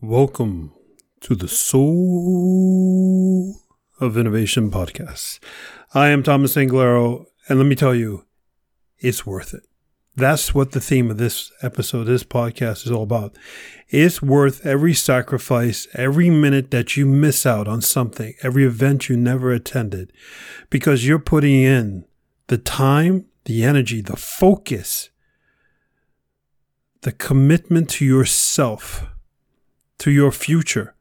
Welcome to the Soul of Innovation podcast. I am Thomas Anglero, and let me tell you, it's worth it. That's what the theme of this episode, this podcast is all about. It's worth every sacrifice, every minute that you miss out on something, every event you never attended, because you're putting in the time, the energy, the focus, the commitment to yourself to your future,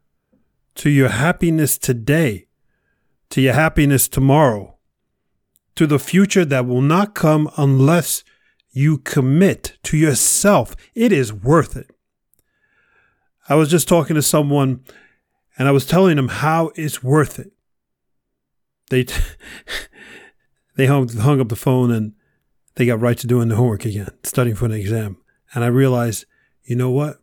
to your happiness today, to your happiness tomorrow, to the future that will not come unless you commit to yourself. It is worth it. I was just talking to someone and I was telling them how it's worth it. They t- they hung, hung up the phone and they got right to doing the homework again, studying for an exam. And I realized, you know what?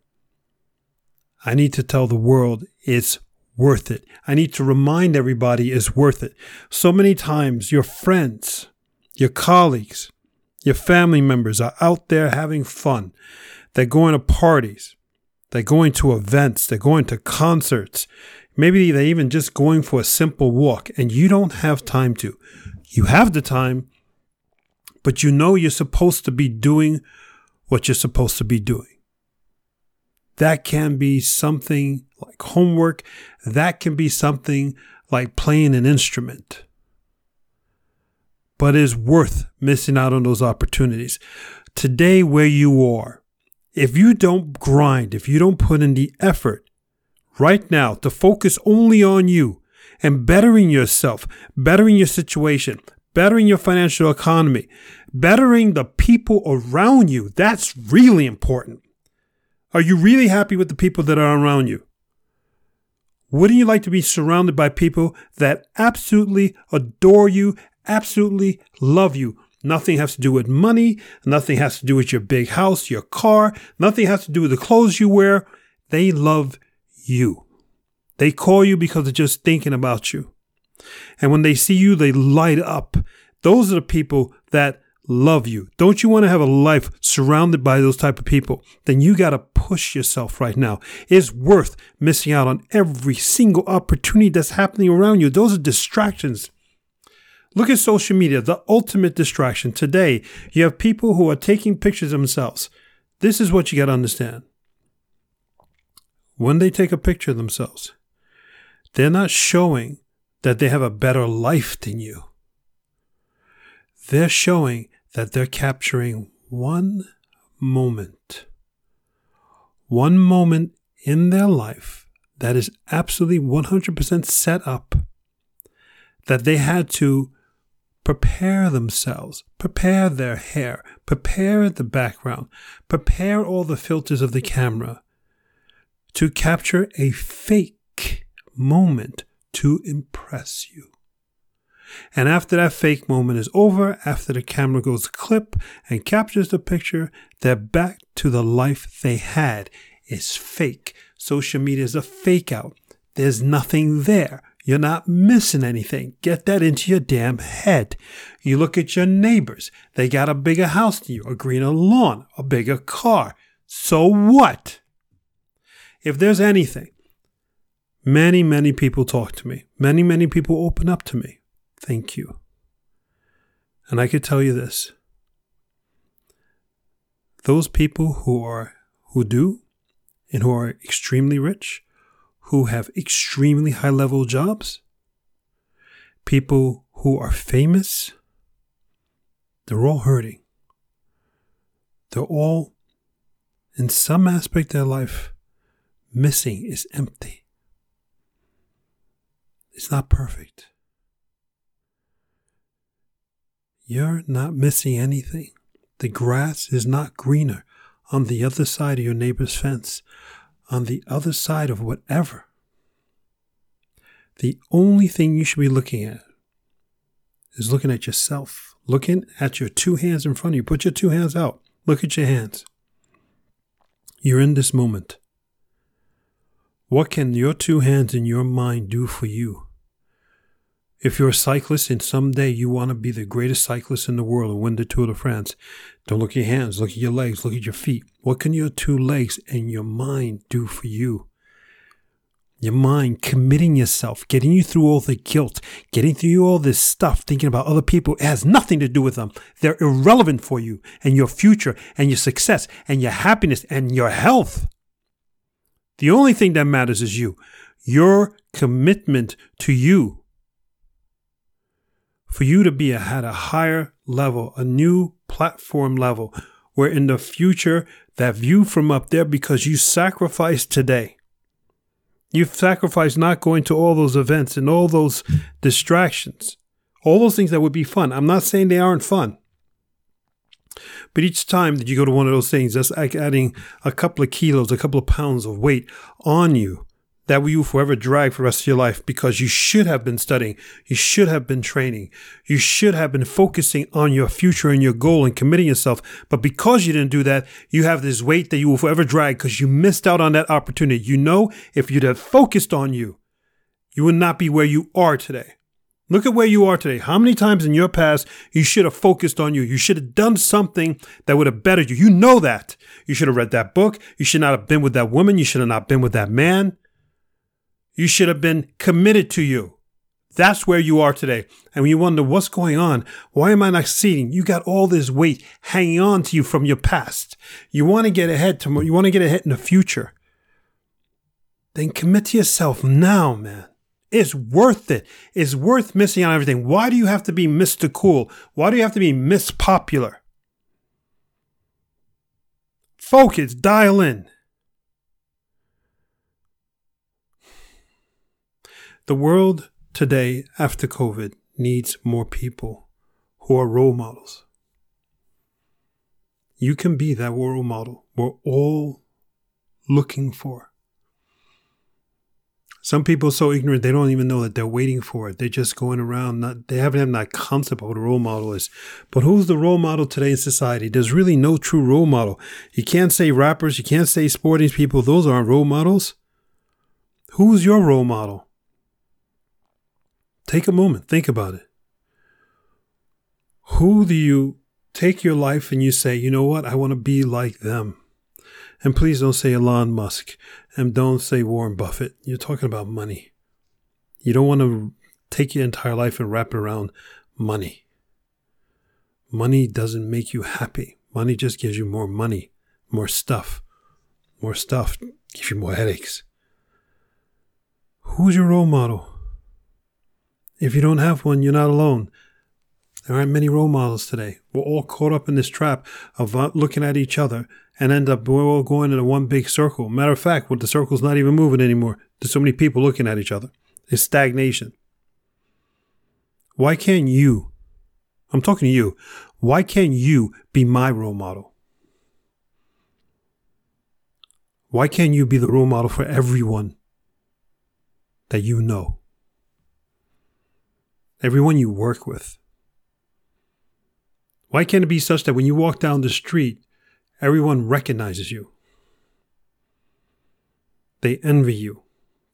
I need to tell the world it's worth it. I need to remind everybody it's worth it. So many times your friends, your colleagues, your family members are out there having fun. They're going to parties. They're going to events. They're going to concerts. Maybe they're even just going for a simple walk and you don't have time to. You have the time, but you know you're supposed to be doing what you're supposed to be doing. That can be something like homework. That can be something like playing an instrument. But it's worth missing out on those opportunities. Today, where you are, if you don't grind, if you don't put in the effort right now to focus only on you and bettering yourself, bettering your situation, bettering your financial economy, bettering the people around you, that's really important. Are you really happy with the people that are around you? Wouldn't you like to be surrounded by people that absolutely adore you, absolutely love you? Nothing has to do with money. Nothing has to do with your big house, your car. Nothing has to do with the clothes you wear. They love you. They call you because they're just thinking about you. And when they see you, they light up. Those are the people that love you. Don't you want to have a life surrounded by those type of people? Then you got to push yourself right now. It's worth missing out on every single opportunity that's happening around you. Those are distractions. Look at social media, the ultimate distraction. Today, you have people who are taking pictures of themselves. This is what you got to understand. When they take a picture of themselves, they're not showing that they have a better life than you. They're showing that they're capturing one moment, one moment in their life that is absolutely 100% set up, that they had to prepare themselves, prepare their hair, prepare the background, prepare all the filters of the camera to capture a fake moment to impress you. And after that fake moment is over, after the camera goes clip and captures the picture, they're back to the life they had. It's fake. Social media is a fake out. There's nothing there. You're not missing anything. Get that into your damn head. You look at your neighbors. They got a bigger house than you, a greener lawn, a bigger car. So what? If there's anything, many, many people talk to me. Many, many people open up to me. Thank you. And I could tell you this those people who are who do and who are extremely rich, who have extremely high level jobs, people who are famous, they're all hurting. They're all, in some aspect of their life, missing is empty. It's not perfect. You're not missing anything. The grass is not greener on the other side of your neighbor's fence, on the other side of whatever. The only thing you should be looking at is looking at yourself, looking at your two hands in front of you. Put your two hands out. Look at your hands. You're in this moment. What can your two hands and your mind do for you? If you're a cyclist and someday you want to be the greatest cyclist in the world and win the Tour de France, don't look at your hands, look at your legs, look at your feet. What can your two legs and your mind do for you? your mind committing yourself, getting you through all the guilt, getting through all this stuff, thinking about other people. It has nothing to do with them. They're irrelevant for you and your future and your success and your happiness and your health. The only thing that matters is you, your commitment to you. For you to be at a higher level, a new platform level, where in the future, that view from up there because you sacrificed today You've sacrificed not going to all those events and all those distractions, all those things that would be fun. I'm not saying they aren't fun. But each time that you go to one of those things, that's like adding a couple of kilos, a couple of pounds of weight on you that will you forever drag for the rest of your life because you should have been studying. You should have been training. You should have been focusing on your future and your goal and committing yourself. But because you didn't do that, you have this weight that you will forever drag because you missed out on that opportunity. You know, if you'd have focused on you, you would not be where you are today. Look at where you are today. How many times in your past you should have focused on you? You should have done something that would have bettered you. You know that. You should have read that book. You should not have been with that woman. You should have not been with that man. You should have been committed to you. That's where you are today. And when you wonder what's going on, why am I not succeeding? You got all this weight hanging on to you from your past. You want to get ahead tomorrow. You want to get ahead in the future. Then commit to yourself now, man. It's worth it. It's worth missing on everything. Why do you have to be Mr. Cool? Why do you have to be Miss Popular? Focus, dial in. The world today, after COVID, needs more people who are role models. You can be that role model we're all looking for. Some people are so ignorant they don't even know that they're waiting for it. They're just going around, not, they haven't even that concept of what a role model is. But who's the role model today in society? There's really no true role model. You can't say rappers, you can't say sporting people, those aren't role models. Who's your role model? Take a moment, think about it. Who do you take your life and you say, you know what, I want to be like them? And please don't say Elon Musk and don't say Warren Buffett. You're talking about money. You don't want to take your entire life and wrap it around money. Money doesn't make you happy. Money just gives you more money, more stuff. More stuff gives you more headaches. Who's your role model? If you don't have one, you're not alone. There aren't many role models today. We're all caught up in this trap of uh, looking at each other and end up we're all going in a one big circle. Matter of fact, well, the circle's not even moving anymore. There's so many people looking at each other. It's stagnation. Why can't you? I'm talking to you. Why can't you be my role model? Why can't you be the role model for everyone that you know? Everyone you work with? Why can't it be such that when you walk down the street, everyone recognizes you? They envy you,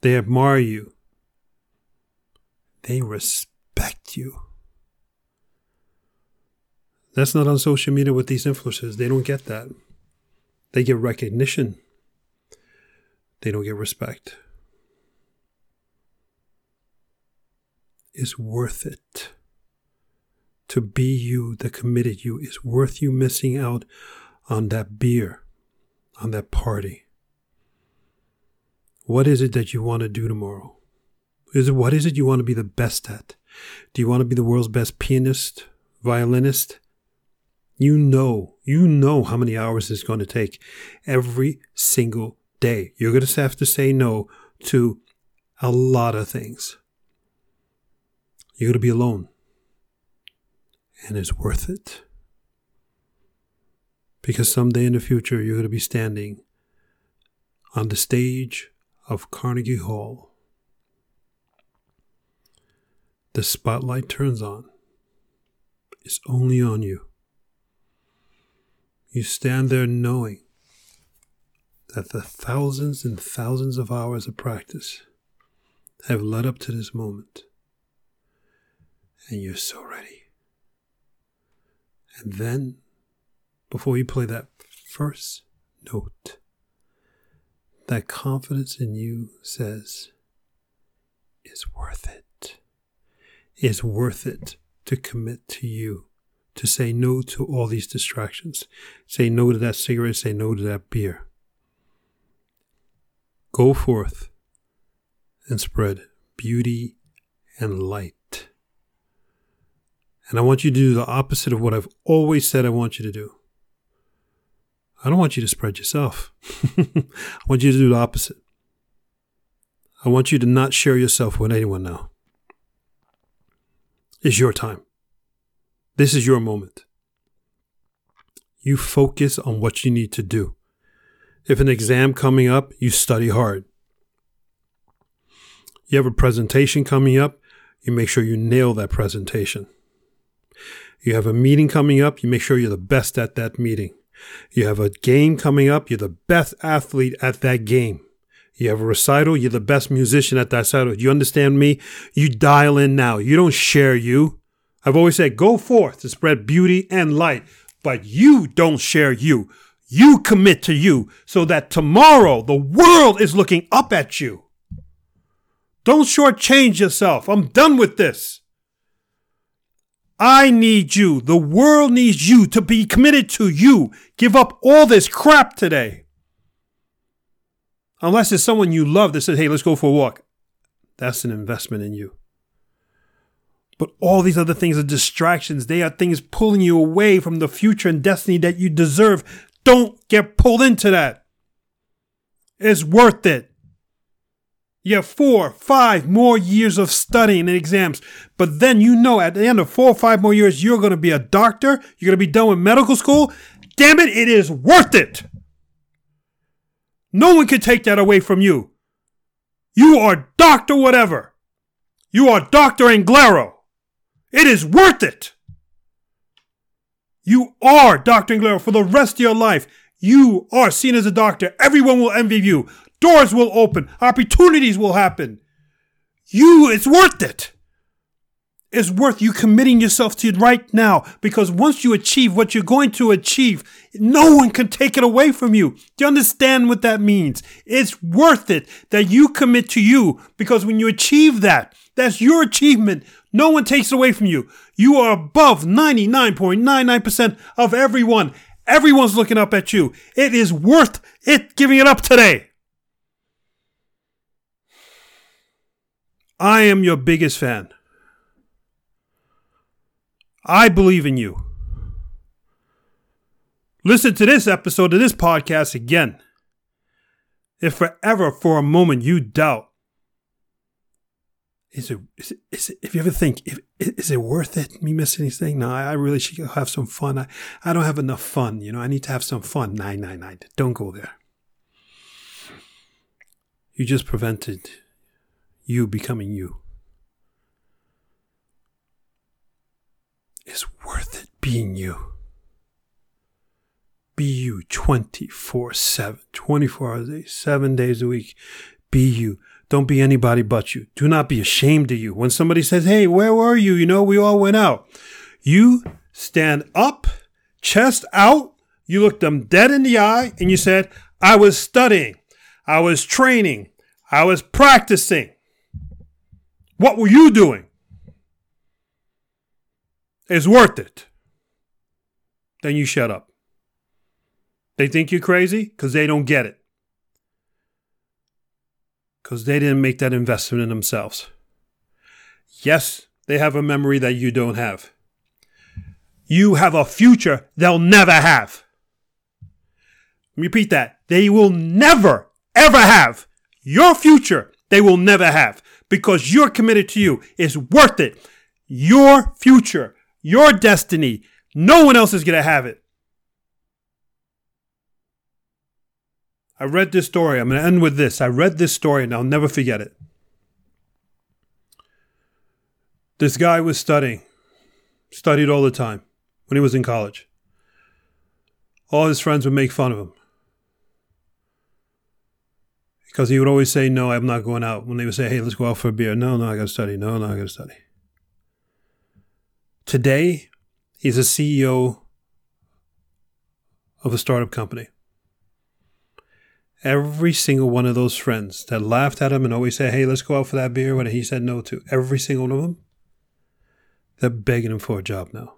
they admire you, they respect you. That's not on social media with these influencers. They don't get that. They get recognition, they don't get respect. Is worth it. To be you that committed you is worth you missing out on that beer, on that party. What is it that you want to do tomorrow? Is it, what is it you want to be the best at? Do you want to be the world's best pianist, violinist? You know, you know how many hours it's going to take every single day. You're going to have to say no to a lot of things. You're going to be alone. And it's worth it. Because someday in the future, you're going to be standing on the stage of Carnegie Hall. The spotlight turns on. It's only on you. You stand there knowing that the thousands and thousands of hours of practice have led up to this moment and you're so ready. And then, before you play that first note, that confidence in you says, is worth it. It's worth it to commit to you, to say no to all these distractions. Say no to that cigarette, say no to that beer. Go forth and spread beauty and light. And I want you to do the opposite of what I've always said I want you to do. I don't want you to spread yourself. I want you to do the opposite. I want you to not share yourself with anyone now. It's your time. This is your moment. You focus on what you need to do. If an exam coming up, you study hard. You have a presentation coming up, you make sure you nail that presentation. You have a meeting coming up, you make sure you're the best at that meeting. You have a game coming up, you're the best athlete at that game. You have a recital, you're the best musician at that recital. You understand me? You dial in now. You don't share you. I've always said, go forth to spread beauty and light, but you don't share you. You commit to you so that tomorrow the world is looking up at you. Don't shortchange yourself. I'm done with this. I need you. The world needs you to be committed to you. Give up all this crap today. Unless it's someone you love that says, hey, let's go for a walk. That's an investment in you. But all these other things are distractions. They are things pulling you away from the future and destiny that you deserve. Don't get pulled into that. It's worth it. You have four, five more years of studying and exams. But then you know at the end of four or five more years, you're going to be a doctor. You're going to be done with medical school. Damn it, it is worth it. No one can take that away from you. You are Dr. Whatever. You are Dr. Anglero. It is worth it. You are Dr. Anglero for the rest of your life. You are seen as a doctor. Everyone will envy you. Doors will open. Opportunities will happen. You, it's worth it. It's worth you committing yourself to it right now because once you achieve what you're going to achieve, no one can take it away from you. Do you understand what that means? It's worth it that you commit to you because when you achieve that, that's your achievement. No one takes it away from you. You are above 99.99% of everyone. Everyone's looking up at you. It is worth it giving it up today. I am your biggest fan. I believe in you. Listen to this episode of this podcast again. If forever for a moment you doubt, is it, is it, is it if you ever think, if, is it worth it, me missing this thing? No, I really should have some fun. I, I don't have enough fun. You know, I need to have some fun. Nine, nine, nine. Don't go there. You just prevented you becoming you. It's worth it being you. Be you 24 7, 24 hours a day, seven days a week. Be you. Don't be anybody but you. Do not be ashamed of you. When somebody says, Hey, where were you? You know, we all went out. You stand up, chest out. You look them dead in the eye and you said, I was studying. I was training. I was practicing. What were you doing? It's worth it. Then you shut up. They think you're crazy because they don't get it. Because they didn't make that investment in themselves. Yes, they have a memory that you don't have. You have a future they'll never have. Repeat that. They will never, ever have your future they will never have because you're committed to you. It's worth it. Your future, your destiny. No one else is going to have it. I read this story. I'm going to end with this. I read this story and I'll never forget it. This guy was studying, studied all the time when he was in college. All his friends would make fun of him because he would always say, No, I'm not going out. When they would say, Hey, let's go out for a beer. No, no, I got to study. No, no, I got to study. Today, he's a CEO of a startup company. Every single one of those friends that laughed at him and always said, Hey, let's go out for that beer when he said no to, every single one of them, they're begging him for a job now.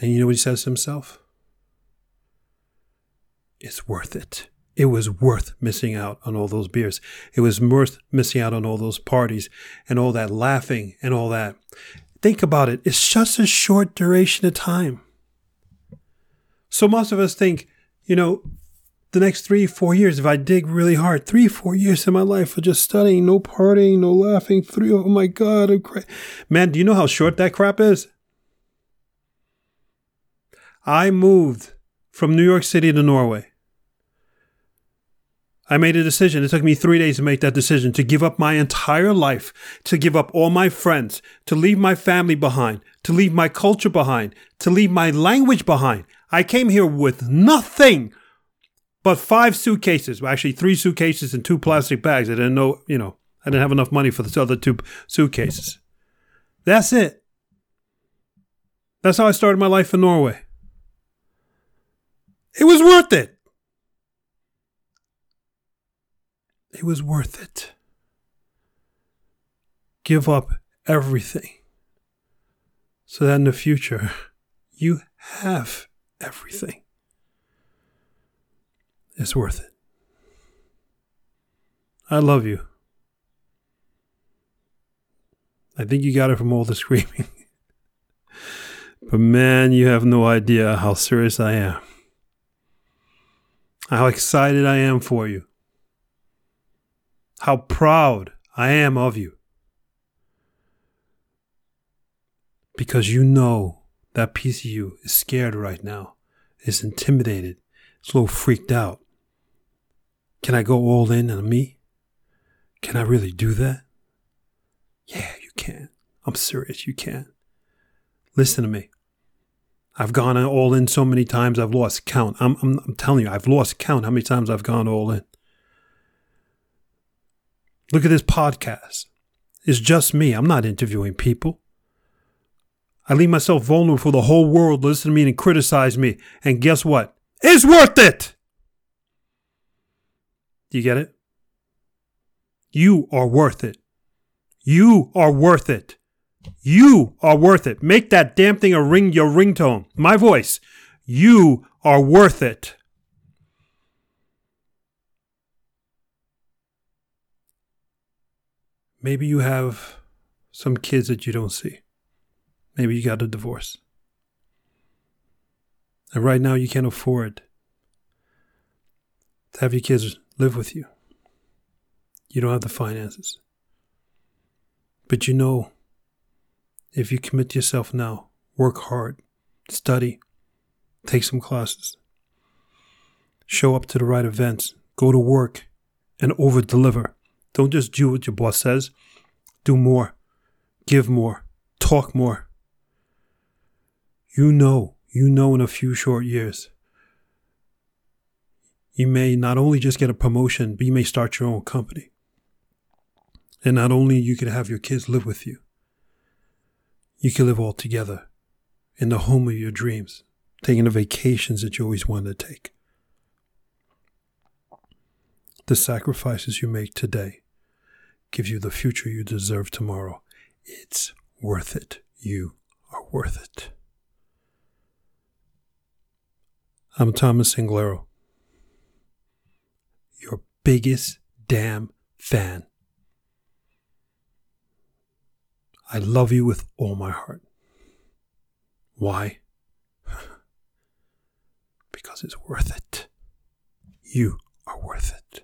And you know what he says to himself? It's worth it. It was worth missing out on all those beers. It was worth missing out on all those parties and all that laughing and all that. Think about it. It's just a short duration of time. So most of us think, you know, the next three, four years, if I dig really hard, three, four years of my life of just studying, no partying, no laughing, three, oh my God, I'm cra-. man, do you know how short that crap is? I moved from New York City to Norway. I made a decision. It took me three days to make that decision to give up my entire life, to give up all my friends, to leave my family behind, to leave my culture behind, to leave my language behind. I came here with nothing but five suitcases. Well, actually, three suitcases and two plastic bags. I didn't know, you know, I didn't have enough money for the other two suitcases. That's it. That's how I started my life in Norway. It was worth it. It was worth it. Give up everything so that in the future you have everything It's worth it. I love you. I think you got it from all the screaming. but man, you have no idea how serious I am. How excited I am for you. How proud I am of you. Because you know that piece of you is scared right now, is intimidated, is a little freaked out. Can I go all in on me? Can I really do that? Yeah, you can. I'm serious, you can. Listen to me. I've gone all in so many times I've lost count. I'm, I'm, I'm telling you, I've lost count how many times I've gone all in. Look at this podcast. It's just me. I'm not interviewing people. I leave myself vulnerable for the whole world to listen to me and criticize me. And guess what? It's worth it. Do you get it? You are worth it. You are worth it. You are worth it. Make that damn thing a ring your ringtone. My voice. You are worth it. Maybe you have some kids that you don't see. Maybe you got a divorce. And right now you can't afford to have your kids live with you. You don't have the finances. But you know, if you commit yourself now, work hard, study, take some classes, show up to the right events, go to work, and over deliver. Don't just do what your boss says, do more, give more, talk more. You know, you know in a few short years, you may not only just get a promotion, but you may start your own company. And not only you could have your kids live with you, you can live all together in the home of your dreams, taking the vacations that you always wanted to take. The sacrifices you make today give you the future you deserve tomorrow. It's worth it. You are worth it. I'm Thomas Anglero, your biggest damn fan. I love you with all my heart. Why? because it's worth it. You are worth it.